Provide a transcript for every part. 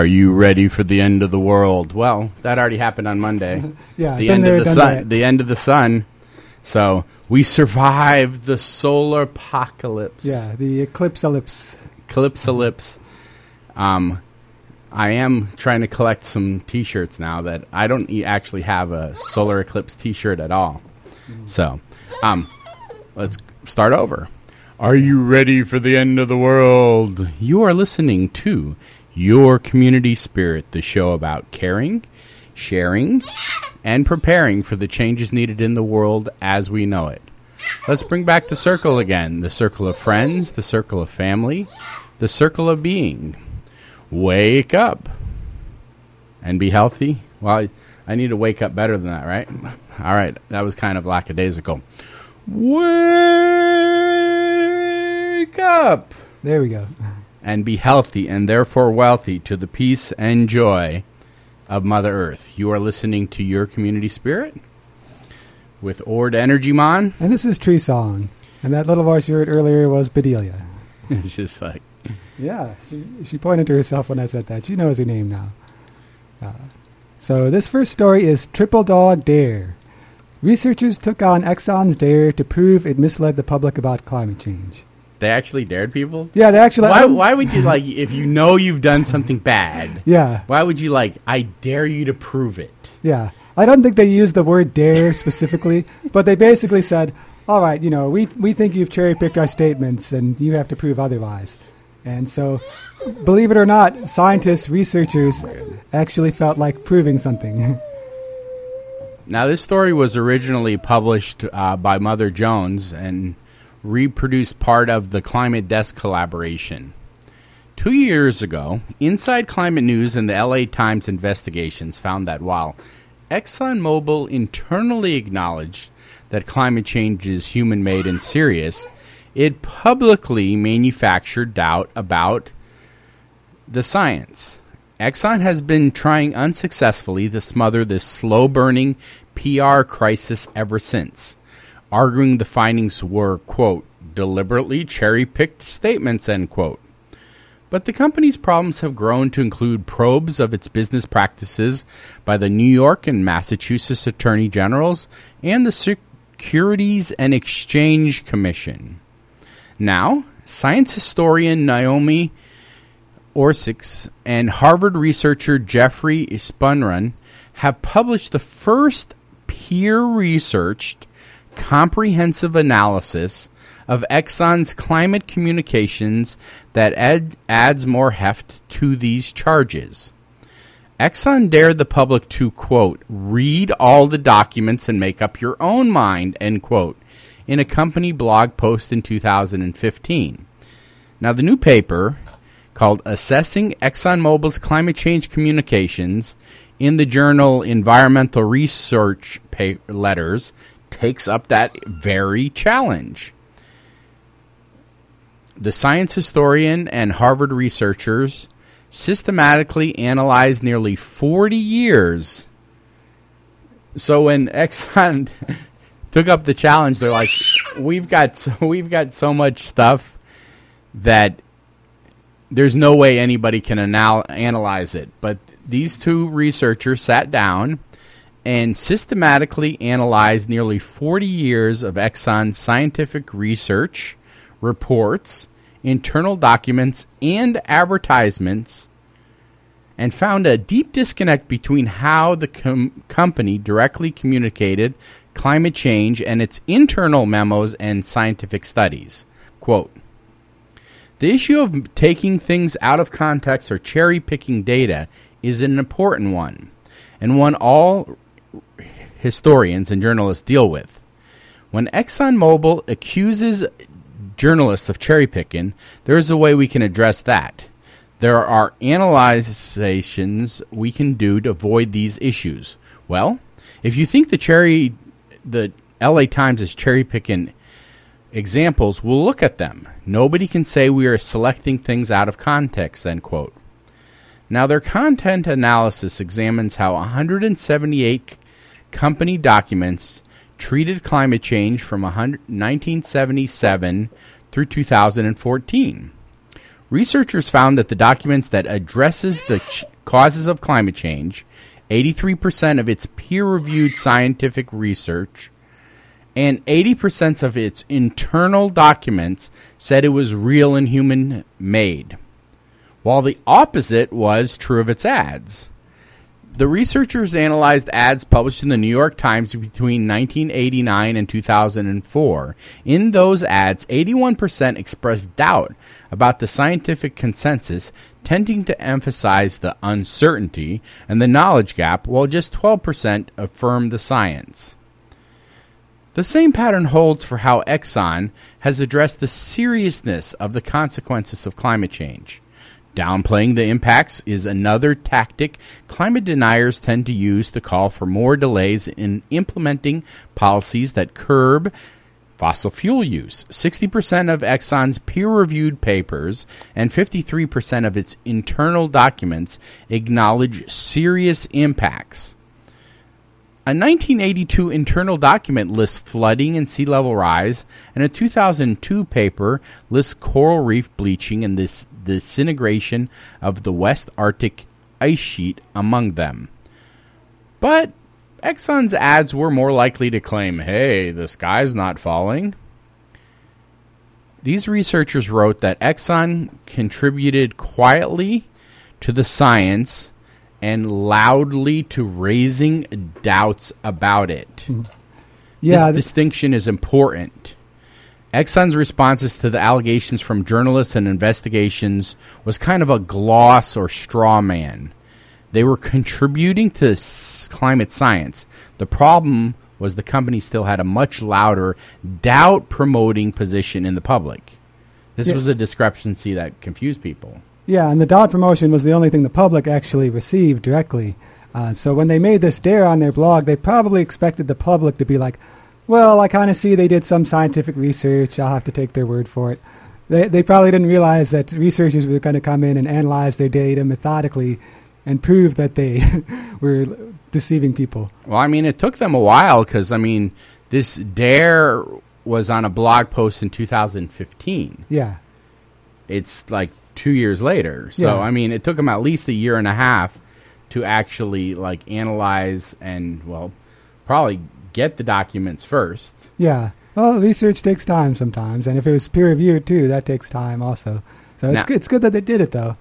Are you ready for the end of the world? Well, that already happened on Monday. Yeah, the end there, of the sun. that. The end of the sun. So we survived the solar apocalypse. Yeah, the eclipse ellipse. Eclipse ellipse. Um, I am trying to collect some T-shirts now that I don't e- actually have a solar eclipse T-shirt at all. So, um, let's start over. Are you ready for the end of the world? You are listening to Your Community Spirit, the show about caring, sharing, and preparing for the changes needed in the world as we know it. Let's bring back the circle again the circle of friends, the circle of family, the circle of being. Wake up and be healthy. Well, I, need to wake up better than that, right? All right, that was kind of lackadaisical. Wake up There we go. And be healthy and therefore wealthy to the peace and joy of Mother Earth. You are listening to your community spirit with Ord Energy Mon. And this is Tree Song. And that little voice you heard earlier was Bedelia. It's just like Yeah, she, she pointed to herself when I said that. She knows her name now. Uh, so this first story is Triple Dog Dare. Researchers took on Exxon's dare to prove it misled the public about climate change. They actually dared people. Yeah, they actually. Why, I'm- why would you like if you know you've done something bad? Yeah, Why would you like? I dare you to prove it. yeah. I don't think they used the word dare specifically, but they basically said, "All right, you know, we we think you've cherry picked our statements, and you have to prove otherwise." And so, believe it or not, scientists, researchers, actually felt like proving something. Now, this story was originally published uh, by Mother Jones and reproduced part of the Climate Desk collaboration. Two years ago, Inside Climate News and the LA Times investigations found that while ExxonMobil internally acknowledged that climate change is human made and serious, it publicly manufactured doubt about the science. Exxon has been trying unsuccessfully to smother this slow burning PR crisis ever since, arguing the findings were, quote, deliberately cherry picked statements, end quote. But the company's problems have grown to include probes of its business practices by the New York and Massachusetts Attorney Generals and the Securities and Exchange Commission. Now, science historian Naomi Oreskes and Harvard researcher Geoffrey Supran have published the first peer researched comprehensive analysis of Exxon's climate communications that add, adds more heft to these charges. Exxon dared the public to, quote, read all the documents and make up your own mind, end quote, in a company blog post in 2015. Now, the new paper, called Assessing ExxonMobil's Climate Change Communications in the journal Environmental Research Letters, takes up that very challenge. The science historian and Harvard researchers systematically analyzed nearly 40 years. So when Exxon took up the challenge, they're like, "We've got so, we've got so much stuff that there's no way anybody can anal- analyze it." But these two researchers sat down and systematically analyzed nearly 40 years of Exxon scientific research, reports, internal documents, and advertisements, and found a deep disconnect between how the com- company directly communicated climate change and its internal memos and scientific studies. Quote, the issue of taking things out of context or cherry picking data is an important one, and one all historians and journalists deal with. When ExxonMobil accuses journalists of cherry picking, there is a way we can address that. There are analyzations we can do to avoid these issues. Well, if you think the cherry, the LA Times is cherry picking examples, we'll look at them. Nobody can say we are selecting things out of context. End quote. Now, their content analysis examines how 178 company documents treated climate change from 1977 through 2014. Researchers found that the documents that addresses the ch- causes of climate change, 83% of its peer-reviewed scientific research, and 80% of its internal documents said it was real and human made, while the opposite was true of its ads. The researchers analyzed ads published in the New York Times between 1989 and 2004. In those ads, 81% expressed doubt about the scientific consensus, tending to emphasize the uncertainty and the knowledge gap, while just 12% affirmed the science. The same pattern holds for how Exxon has addressed the seriousness of the consequences of climate change. Downplaying the impacts is another tactic climate deniers tend to use to call for more delays in implementing policies that curb fossil fuel use. 60% of Exxon's peer reviewed papers and 53% of its internal documents acknowledge serious impacts. A 1982 internal document lists flooding and sea level rise, and a 2002 paper lists coral reef bleaching and the disintegration of the West Antarctic ice sheet among them. But Exxon's ads were more likely to claim, hey, the sky's not falling. These researchers wrote that Exxon contributed quietly to the science and loudly to raising doubts about it. Hmm. Yeah, this th- distinction is important. Exxon's responses to the allegations from journalists and investigations was kind of a gloss or straw man. They were contributing to climate science. The problem was the company still had a much louder doubt promoting position in the public. This Yeah. was a discrepancy that confused people. Yeah, and the dot promotion was the only thing the public actually received directly. Uh, so when they made this dare on their blog, they probably expected the public to be like, "Well, I kind of see they did some scientific research. I'll have to take their word for it." They they probably didn't realize that researchers were going to come in and analyze their data methodically and prove that they were deceiving people. Well, I mean, it took them a while because, I mean, this dare was on a blog post in 2015. Yeah, It's like two years later. So, Yeah. I mean, it took them at least a year and a half to actually, like, analyze and, well, probably get the documents first. yeah. Well, research takes time sometimes, and if it was peer reviewed too, that takes time also. So it's Now- good. It's good that they did it though.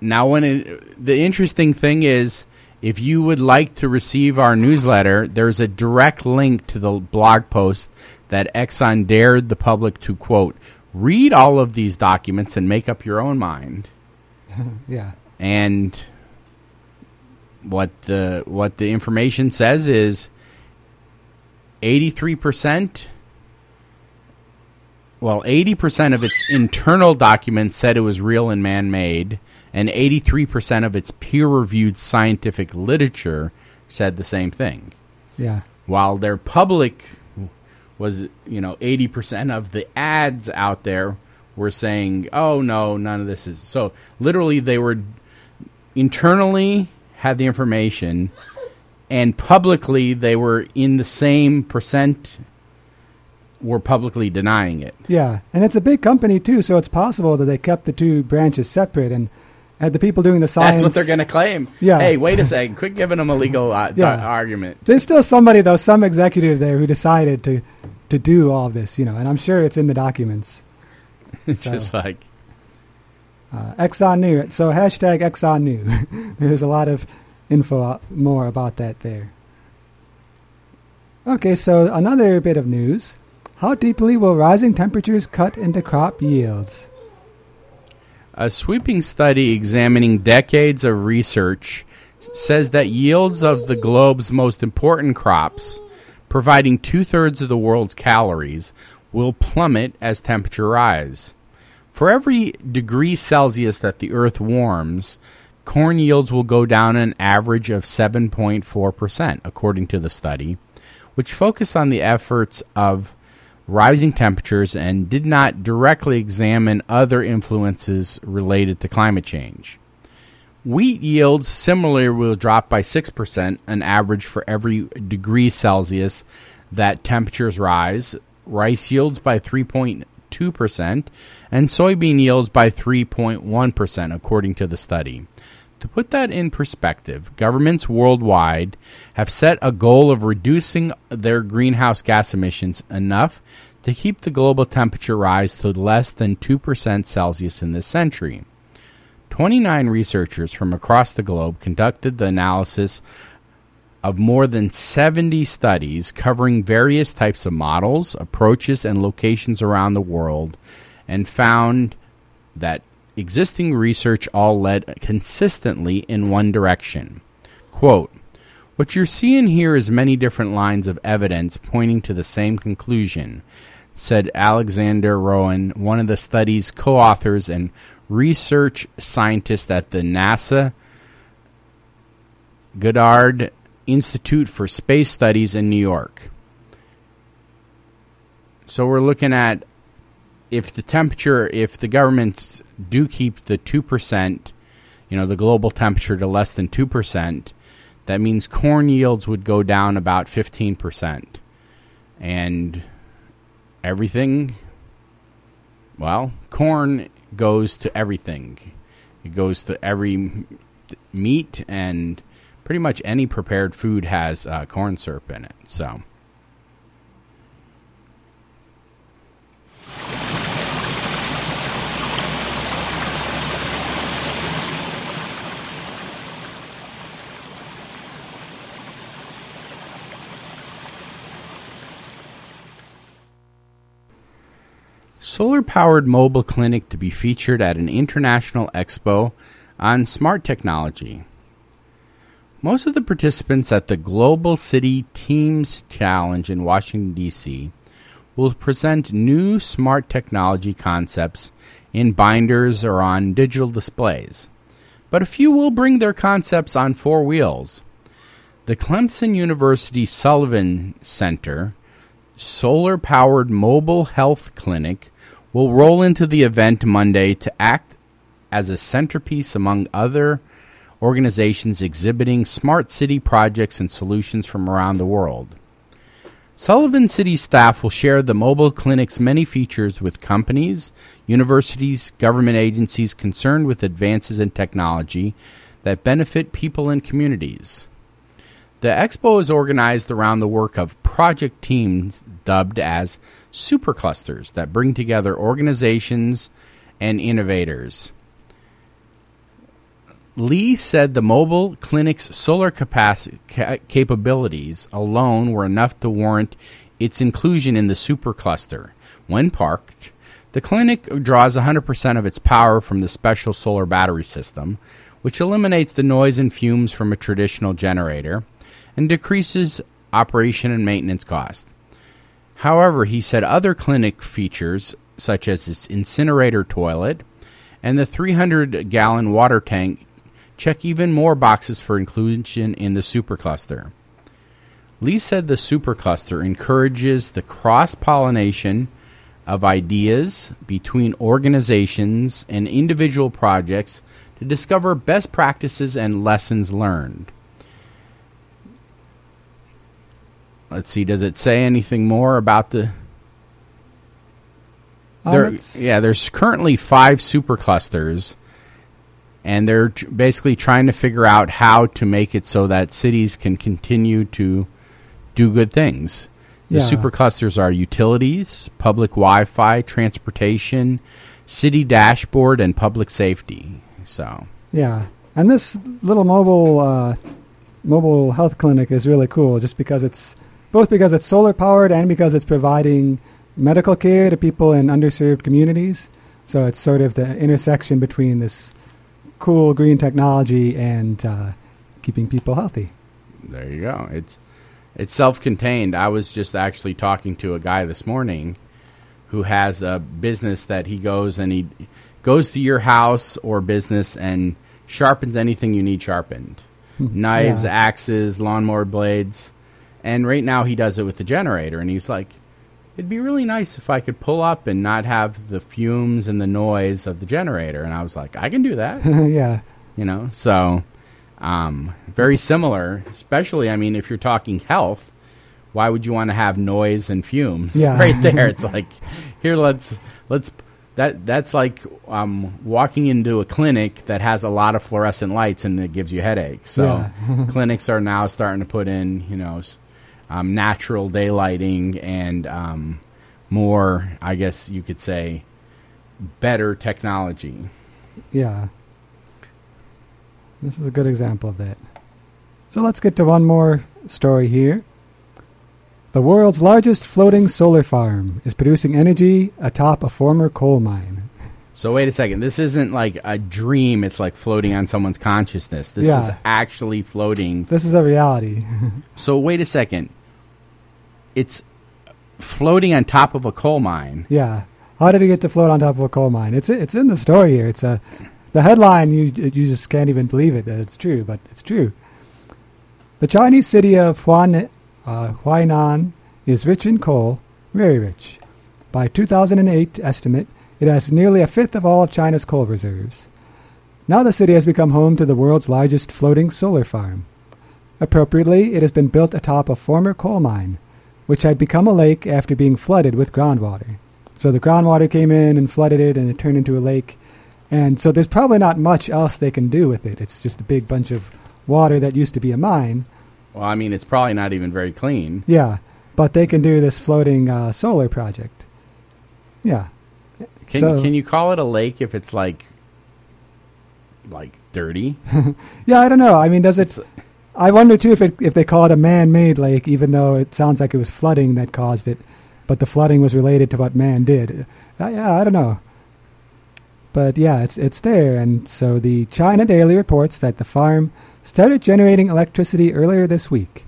Now, when it, the interesting thing is, if you would like to receive our newsletter, there's a direct link to the blog post that Exxon dared the public to quote, read all of these documents and make up your own mind. Yeah. And what the what the information says is 83% well, 80% of its internal documents said it was real and man made, and 83% of its peer reviewed scientific literature said the same thing. Yeah. While their public was, you know, 80% of the ads out there were saying, oh, no, none of this is. So literally, they were internally had the information, and publicly, they were in the same percent were publicly denying it. Yeah, and it's a big company too, so it's possible that they kept the two branches separate and had the people doing the science. That's what they're going to claim. Yeah. Hey, wait a second. Quit giving them a legal uh, Yeah. argument. There's still somebody though, some executive there who decided to to do all this, you know, and I'm sure it's in the documents. It's So- just like, Uh, Exxon knew it, so hashtag Exxon knew. There's a lot of info more about that there. Okay, so another bit of news. How deeply will rising temperatures cut into crop yields? A sweeping study examining decades of research says that yields of the globe's most important crops, providing two thirds of the world's calories, will plummet as temperature rise. For every degree Celsius that the Earth warms, corn yields will go down an average of 7.4%, according to the study, which focused on the efforts of rising temperatures and did not directly examine other influences related to climate change. Wheat yields similarly will drop by 6%, an average for every degree Celsius that temperatures rise. Rice yields by 3.2%, and soybean yields by 3.1%, according to the study. To put that in perspective, governments worldwide have set a goal of reducing their greenhouse gas emissions enough to keep the global temperature rise to less than 2% Celsius in this century. 29 researchers from across the globe conducted the analysis of more than 70 studies covering various types of models, approaches, and locations around the world, and found that existing research all led consistently in one direction. Quote, what you're seeing here is many different lines of evidence pointing to the same conclusion, said Alexander Ruane, one of the study's co authors and research scientist at the NASA Goddard Institute for Space Studies in New York. So we're looking at if the temperature, if the governments do keep the 2%, you know, the global temperature to less than 2%, that means corn yields would go down about 15%. And everything, well, corn goes to everything. It goes to every meat and pretty much any prepared food has uh, corn syrup in it. So. Solar powered mobile clinic to be featured at an international expo on smart technology. Most of the participants at the Global City Teams Challenge in Washington, D.C. will present new smart technology concepts in binders or on digital displays. But a few will bring their concepts on four wheels. The Clemson University Sullivan Center solar powered mobile health clinic will roll into the event Monday to act as a centerpiece among other organizations exhibiting smart city projects and solutions from around the world. Sullivan City staff will share the mobile clinic's many features with companies, universities, government agencies concerned with advances in technology that benefit people and communities. The expo is organized around the work of project teams dubbed as superclusters that bring together organizations and innovators. Lee said the mobile clinic's solar capacity, ca- capabilities alone were enough to warrant its inclusion in the supercluster. When parked, the clinic draws 100% of its power from the special solar battery system, which eliminates the noise and fumes from a traditional generator and decreases operation and maintenance costs. However, he said other clinic features, such as its incinerator toilet and the 300 gallon water tank, check even more boxes for inclusion in the supercluster. Lee said the supercluster encourages the cross pollination of ideas between organizations and individual projects to discover best practices and lessons learned. Let's see, does it say anything more about the Um, there, yeah, there's currently five superclusters, and they're tr- basically trying to figure out how to make it so that cities can continue to do good things. The Yeah. superclusters are utilities, public Wi-Fi, transportation, city dashboard, and public safety. So, Yeah, and this little mobile uh, mobile health clinic is really cool, just because it's both because it's solar powered and because it's providing medical care to people in underserved communities. So it's sort of the intersection between this cool green technology and uh, keeping people healthy. there you go. It's it's self-contained. I was just actually talking to a guy this morning who has a business that he goes and he goes to your house or business and sharpens anything you need sharpened. Knives, Yeah. axes, lawnmower blades. And right now he does it with the generator and he's like it'd be really nice if I could pull up and not have the fumes and the noise of the generator and I was like I can do that yeah, you know so um, very similar especially i mean if you're talking health why would you want to have noise and fumes Yeah. right there it's like Here, let's let's that that's like um, walking into a clinic that has a lot of fluorescent lights and it gives you headaches. So Yeah. clinics are now starting to put in, you know, s- um, natural daylighting and um, more, I guess you could say, better technology. Yeah. This is a good example of that. So let's get to one more story here. The world's largest floating solar farm is producing energy atop a former coal mine. So wait a second. This isn't like a dream. It's like floating on someone's consciousness. This is actually floating. This is a reality. So wait a second. It's floating on top of a coal mine. yeah. How did it get to float on top of a coal mine? It's it's in the story here. It's a the headline you you just can't even believe it that it's true, but it's true. The Chinese city of Huan, uh, Huainan is rich in coal, very rich. By 2008 estimate, it has nearly a fifth of all of China's coal reserves. Now the city has become home to the world's largest floating solar farm. Appropriately, it has been built atop a former coal mine, which had become a lake after being flooded with groundwater. So the groundwater came in and flooded it, and it turned into a lake. And so there's probably not much else they can do with it. It's just a big bunch of water that used to be a mine. Well, I mean, it's probably not even very clean. Yeah, but they can do this floating uh, solar project. Yeah. Can so, can you call it a lake if it's like like dirty? yeah, I don't know. I mean, does it? It's- I wonder too if it if they call it a man-made lake, even though it sounds like it was flooding that caused it, but the flooding was related to what man did. Uh, yeah, I don't know. But yeah, it's it's there, and so the China Daily reports that the farm started generating electricity earlier this week.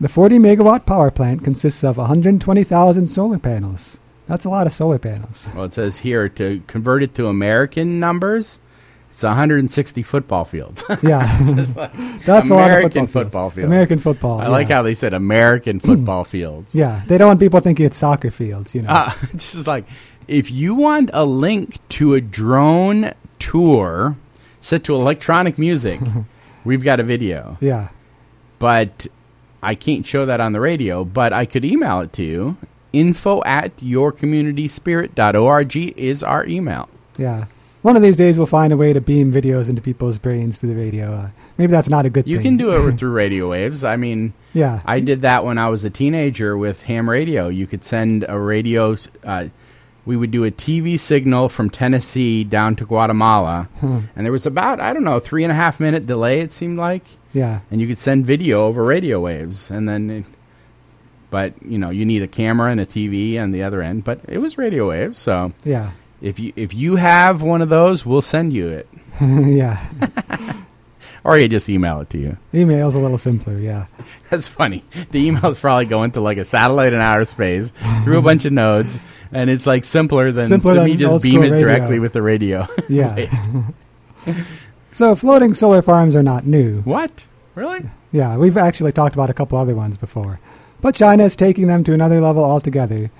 The 40 megawatt power plant consists of 120,000 solar panels. That's a lot of solar panels. Well, it says here to convert it to American numbers, it's 160 football fields. Yeah, like that's a lot of American football, football fields. fields. American football. I like how they said American football fields. Yeah, they don't want people thinking it's soccer fields. You know. Uh, it's just like if you want a link to a drone tour set to electronic music, we've got a video. yeah. But I can't show that on the radio, but I could email it to you. Info at yourcommunityspirit.org is our email. Yeah. One of these days we'll find a way to beam videos into people's brains through the radio. Uh, maybe that's not a good You thing. can do it through radio waves. I mean, Yeah. I did that when I was a teenager with ham radio. You could send a radio. Uh, we would do a TV signal from Tennessee down to Guatemala, and there was about I don't know three and a half minute delay. It seemed like, Yeah. and you could send video over radio waves, and then. It, but you know you need a camera and a TV on the other end. But it was radio waves, so Yeah. if you if you have one of those, we'll send you it, yeah. or you just email it to you. Email's a little simpler. Yeah. That's funny. The email's probably going to like a satellite in outer space through a bunch of nodes, and it's like simpler than Simpler to me just beam it radio. directly with the radio. Yeah. so floating solar farms are not new. what? Really? Yeah, we've actually talked about a couple other ones before. But China is taking them to another level altogether.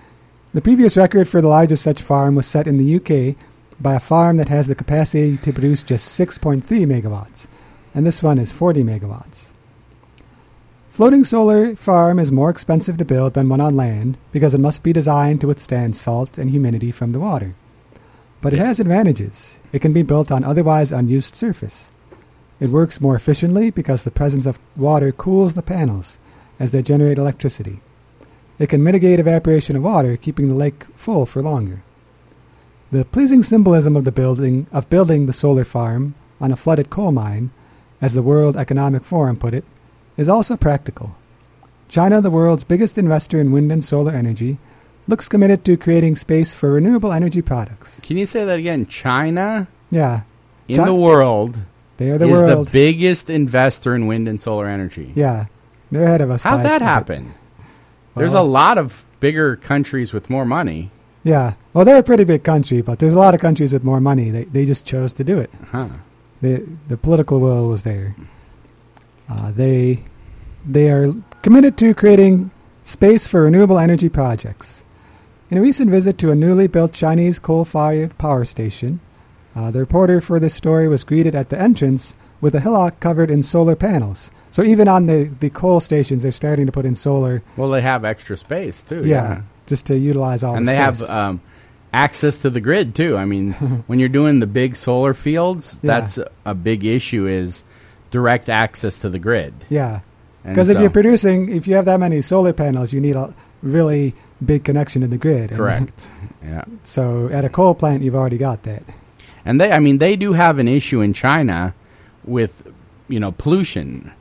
The previous record for the largest such farm was set in the UK by a farm that has the capacity to produce just 6.3 megawatts, and this one is 40 megawatts. Floating solar farm is more expensive to build than one on land because it must be designed to withstand salt and humidity from the water. But it has advantages. It can be built on otherwise unused surface. It works more efficiently because the presence of water cools the panels as they generate electricity. It can mitigate evaporation of water, keeping the lake full for longer. The pleasing symbolism of the building of building the solar farm on a flooded coal mine, as the World Economic Forum put it, is also practical. China, the world's biggest investor in wind and solar energy, looks committed to creating space for renewable energy products. Can you say that again? China Yeah, in Chi- the world they are the is world. the biggest investor in wind and solar energy. yeah, they're ahead of us. How'd that happen? There's a lot of bigger countries with more money. Yeah. Well, they're a pretty big country, but there's a lot of countries with more money. They they just chose to do it. Huh. The the political will was there. Uh, they they are committed to creating space for renewable energy projects. In a recent visit to a newly built Chinese coal-fired power station, uh, the reporter for this story was greeted at the entrance with a hillock covered in solar panels, So even on the, the coal stations, they're starting to put in solar. Well, they have extra space too. Yeah, just to utilize all. and the they have um, access to the grid too. I mean, when you're doing the big solar fields, Yeah. that's a, big issue. Is direct access to the grid. yeah, because if so- you're producing, if you have that many solar panels, you need a really big connection to the grid. Correct, yeah. So at a coal plant, you've already got that. And they, I mean, they do have an issue in China with, you know, pollution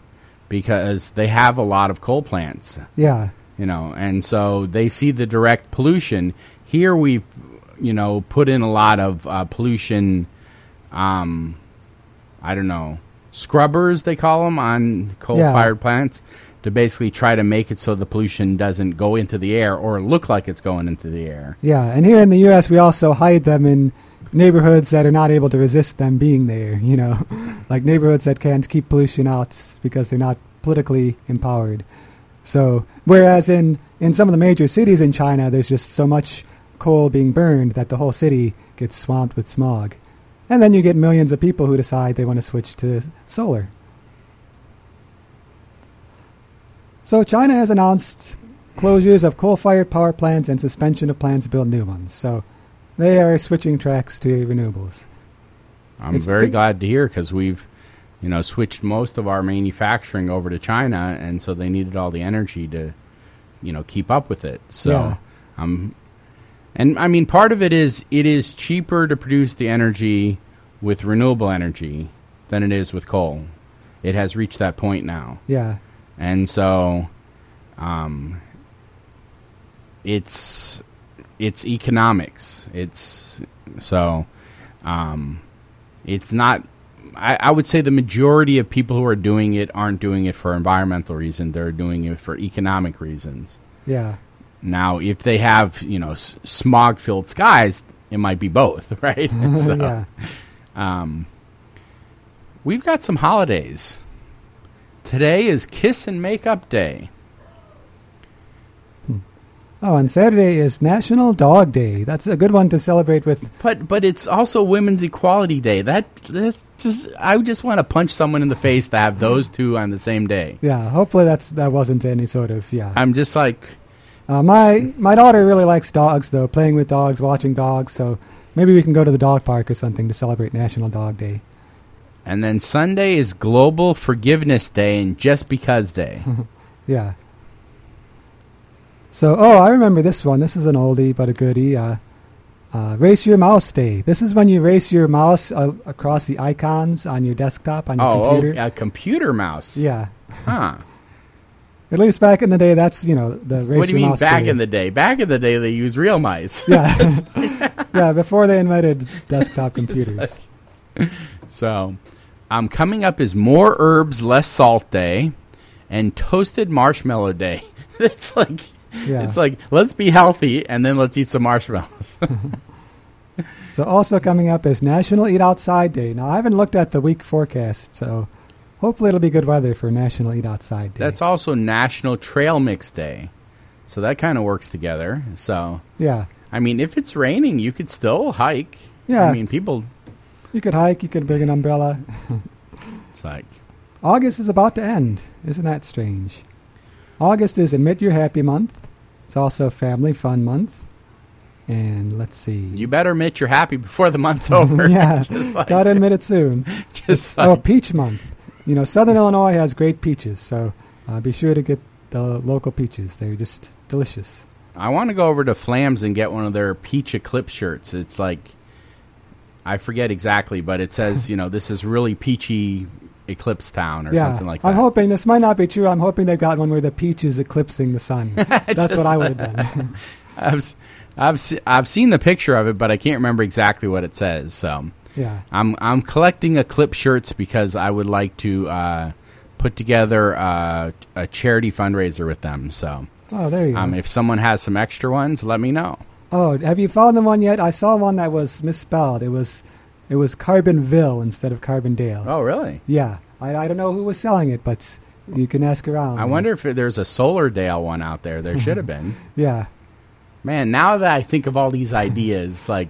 because they have a lot of coal plants, Yeah, you know, and so they see the direct pollution. Here we've, you know, put in a lot of uh, pollution, um, I don't know, scrubbers, they call them, on coal fired plants to basically try to make it so the pollution doesn't go into the air or look like it's going into the air. yeah. And here in the U.S., we also hide them in neighborhoods that are not able to resist them being there. You know, like neighborhoods that can't keep pollution out because they're not politically empowered. So whereas in in some of the major cities in China, there's just so much coal being burned that the whole city gets swamped with smog. And then you get millions of people who decide they want to switch to solar. So China has announced closures of coal-fired power plants and suspension of plans to build new ones. So they are switching tracks to renewables. I'm It's very glad to hear because we've, you know, switched most of our manufacturing over to China, and so they needed all the energy to, you know, keep up with it. So, Yeah. um, and I mean, part of it is it is cheaper to produce the energy with renewable energy than it is with coal. It has reached that point now, Yeah, and so, um, it's it's economics. It's so, um, it's not. I, I would say the majority of people who are doing it aren't doing it for environmental reasons. They're doing it for economic reasons. yeah, Now, if they have you know s- smog-filled skies, it might be both, right? so, yeah. um, we've got some holidays. Today is Kiss and Makeup Day. Oh, and Saturday is National Dog Day. That's a good one to celebrate with. But but it's also Women's Equality Day. That, that just I just want to punch someone in the face to have those two on the same day. Yeah, hopefully that's that wasn't any sort of yeah. I'm just like Uh, my my daughter really likes dogs though, playing with dogs, watching dogs. So maybe we can go to the dog park or something to celebrate National Dog Day. and then Sunday is Global Forgiveness Day and Just Because Day. Yeah. So, oh, I remember this one. This is an oldie but a goodie. Uh, uh, race your mouse day. This is when you race your mouse uh, across the icons on your desktop on your oh, computer. oh, a computer mouse. Yeah. Huh. At least back in the day, that's you know the race What do you mean back day. in the day? Back in the day they used real mice. yeah, yeah, before they invented desktop computers. So, um, coming up is More Herbs, Less Salt Day and Toasted Marshmallow Day. it's like Yeah. it's like let's be healthy and then let's eat some marshmallows. So also coming up is National Eat Outside Day. Now I haven't looked at the week forecast, so hopefully it'll be good weather for National Eat Outside Day. That's also National Trail Mix Day. So that kind of works together. So, yeah. I mean, if it's raining, you could still hike. Yeah. I mean, people You could hike. You could bring an umbrella. it's like August is about to end. Isn't that strange? August is Admit You're Happy month. It's also Family Fun month. And let's see. you better admit you're happy before the month's over. yeah, Just like- gotta admit it soon. Just oh, peach month. You know, Southern Illinois has great peaches, so uh, be sure to get the local peaches. They're just delicious. I want to go over to Flams and get one of their peach eclipse shirts. It's like I forget exactly, but it says you know this is really peachy eclipse town or yeah, something like that. I'm hoping this might not be true. I'm hoping they've got one where the peach is eclipsing the sun. That's Just what I would have done. I've I've se- I've seen the picture of it, but I can't remember exactly what it says. So yeah, I'm I'm collecting eclipse shirts because I would like to uh, put together uh, a charity fundraiser with them. So oh, there you go. um, if someone has some extra ones, let me know. Oh, have you found the one yet? I saw one that was misspelled. It was it was Carbonville instead of Carbondale. Oh, really? Yeah, I, I don't know who was selling it, but you can ask around. I wonder if there's a Solar Dale one out there. There should have been. Yeah, Man, now that I think of all these ideas, like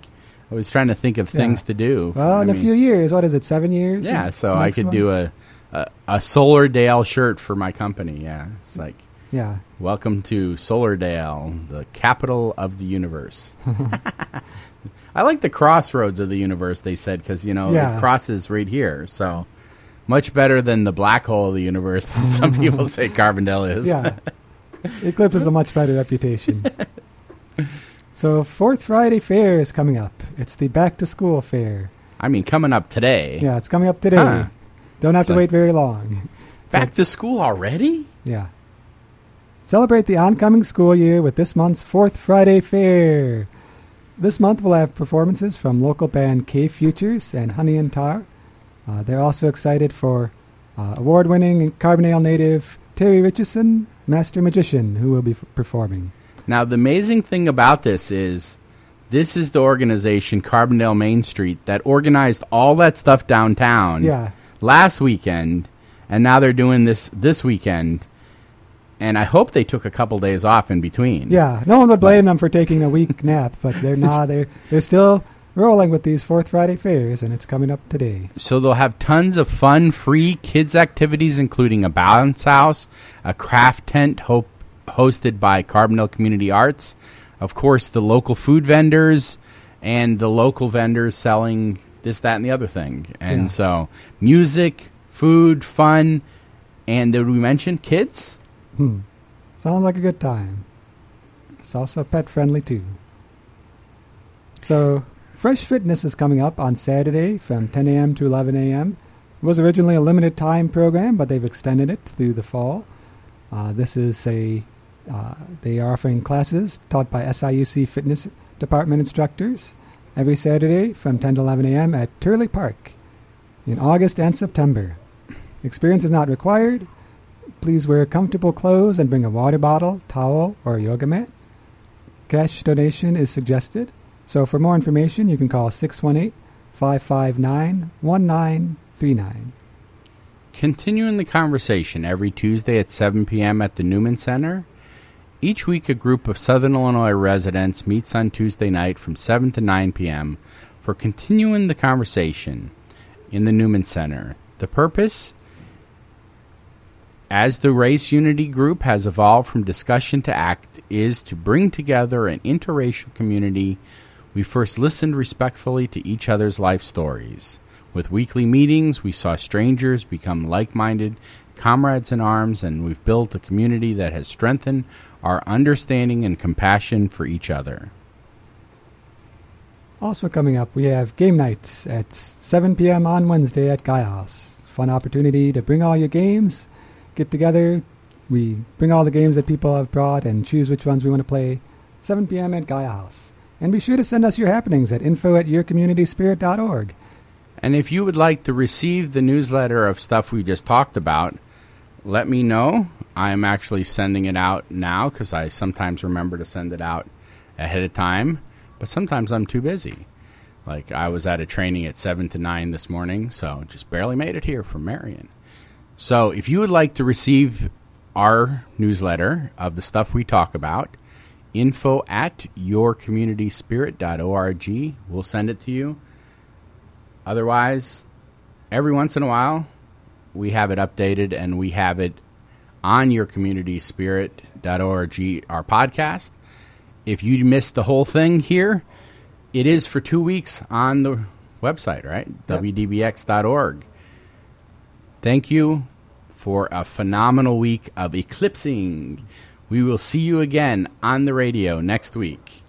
I was trying to think of Yeah. things to do. well, I in a few years, what is it? Seven years? Yeah, so I could one? do a, a, a Solardale shirt for my company. Yeah, it's like Yeah. welcome to Solardale, the capital of the universe. I like the crossroads of the universe. They said because you know Yeah. it crosses right here, so much better than the black hole of the universe. that Some people say Carbondale is. Yeah. Eclipse has a much better reputation. So, Fourth Friday Fair is coming up. It's the back to school fair. I mean, coming up today. Yeah, it's coming up today. Huh. Don't have to wait very long. Back to school already? Yeah. Celebrate the oncoming school year with this month's Fourth Friday Fair. This month we'll have performances from local band K Futures and Honey and Tar. Uh, they're also excited for uh, award winning Carbondale native Terry Richardson, Master Magician, who will be f- performing. Now, the amazing thing about this is this is the organization, Carbondale Main Street, that organized all that stuff downtown Yeah. last weekend, and now they're doing this this weekend. And I hope they took a couple days off in between. Yeah, no one would blame them for taking a week nap, but they're not. They're they're still rolling with these Fourth Friday fairs, and it's coming up today. So they'll have tons of fun, free kids activities, including a bounce house, a craft tent ho- hosted by Carbondale Community Arts, of course, the local food vendors, and the local vendors selling this, that, and the other thing. And Yeah. so, music, food, fun, and did we mention kids? Hmm. Sounds like a good time. It's also pet friendly too. So, Fresh Fitness is coming up on Saturday from 10 a.m. to 11 a.m. It was originally a limited time program, but they've extended it through the fall. Uh, this is a uh, they are offering classes taught by SIUC fitness department instructors every Saturday from 10 to 11 a.m. at Turley Park in August and September. Experience is not required. Please wear comfortable clothes and bring a water bottle, towel, or yoga mat. Cash donation is suggested. So for more information, you can call 618 559 1939. Continuing the conversation every Tuesday at 7 p.m. at the Newman Center. Each week, a group of Southern Illinois residents meets on Tuesday night from 7 to 9 p.m. for continuing the conversation in the Newman Center. The purpose? As the Race Unity Group has evolved from discussion to act, is to bring together an interracial community. We first listened respectfully to each other's life stories. With weekly meetings, we saw strangers become like minded comrades in arms, and we've built a community that has strengthened our understanding and compassion for each other. Also coming up, we have game nights at 7 p.m. on Wednesday at Gaia House. Fun opportunity to bring all your games, get together. We bring all the games that people have brought and choose which ones we want to play. 7 p.m. at Gaia House. And be sure to send us your happenings at info at yourcommunityspirit.org. And if you would like to receive the newsletter of stuff we just talked about, let me know. I'm actually sending it out now because I sometimes remember to send it out ahead of time, but sometimes I'm too busy. Like I was at a training at 7 to 9 this morning, so just barely made it here from Marion. So if you would like to receive our newsletter of the stuff we talk about, info at yourcommunityspirit.org. We'll send it to you. Otherwise, every once in a while, we have it updated and we have it on yourcommunityspirit.org, our podcast. If you missed the whole thing here, it is for two weeks on the website, right? Yep. WDBX.org. Thank you for a phenomenal week of eclipsing. We will see you again on the radio next week.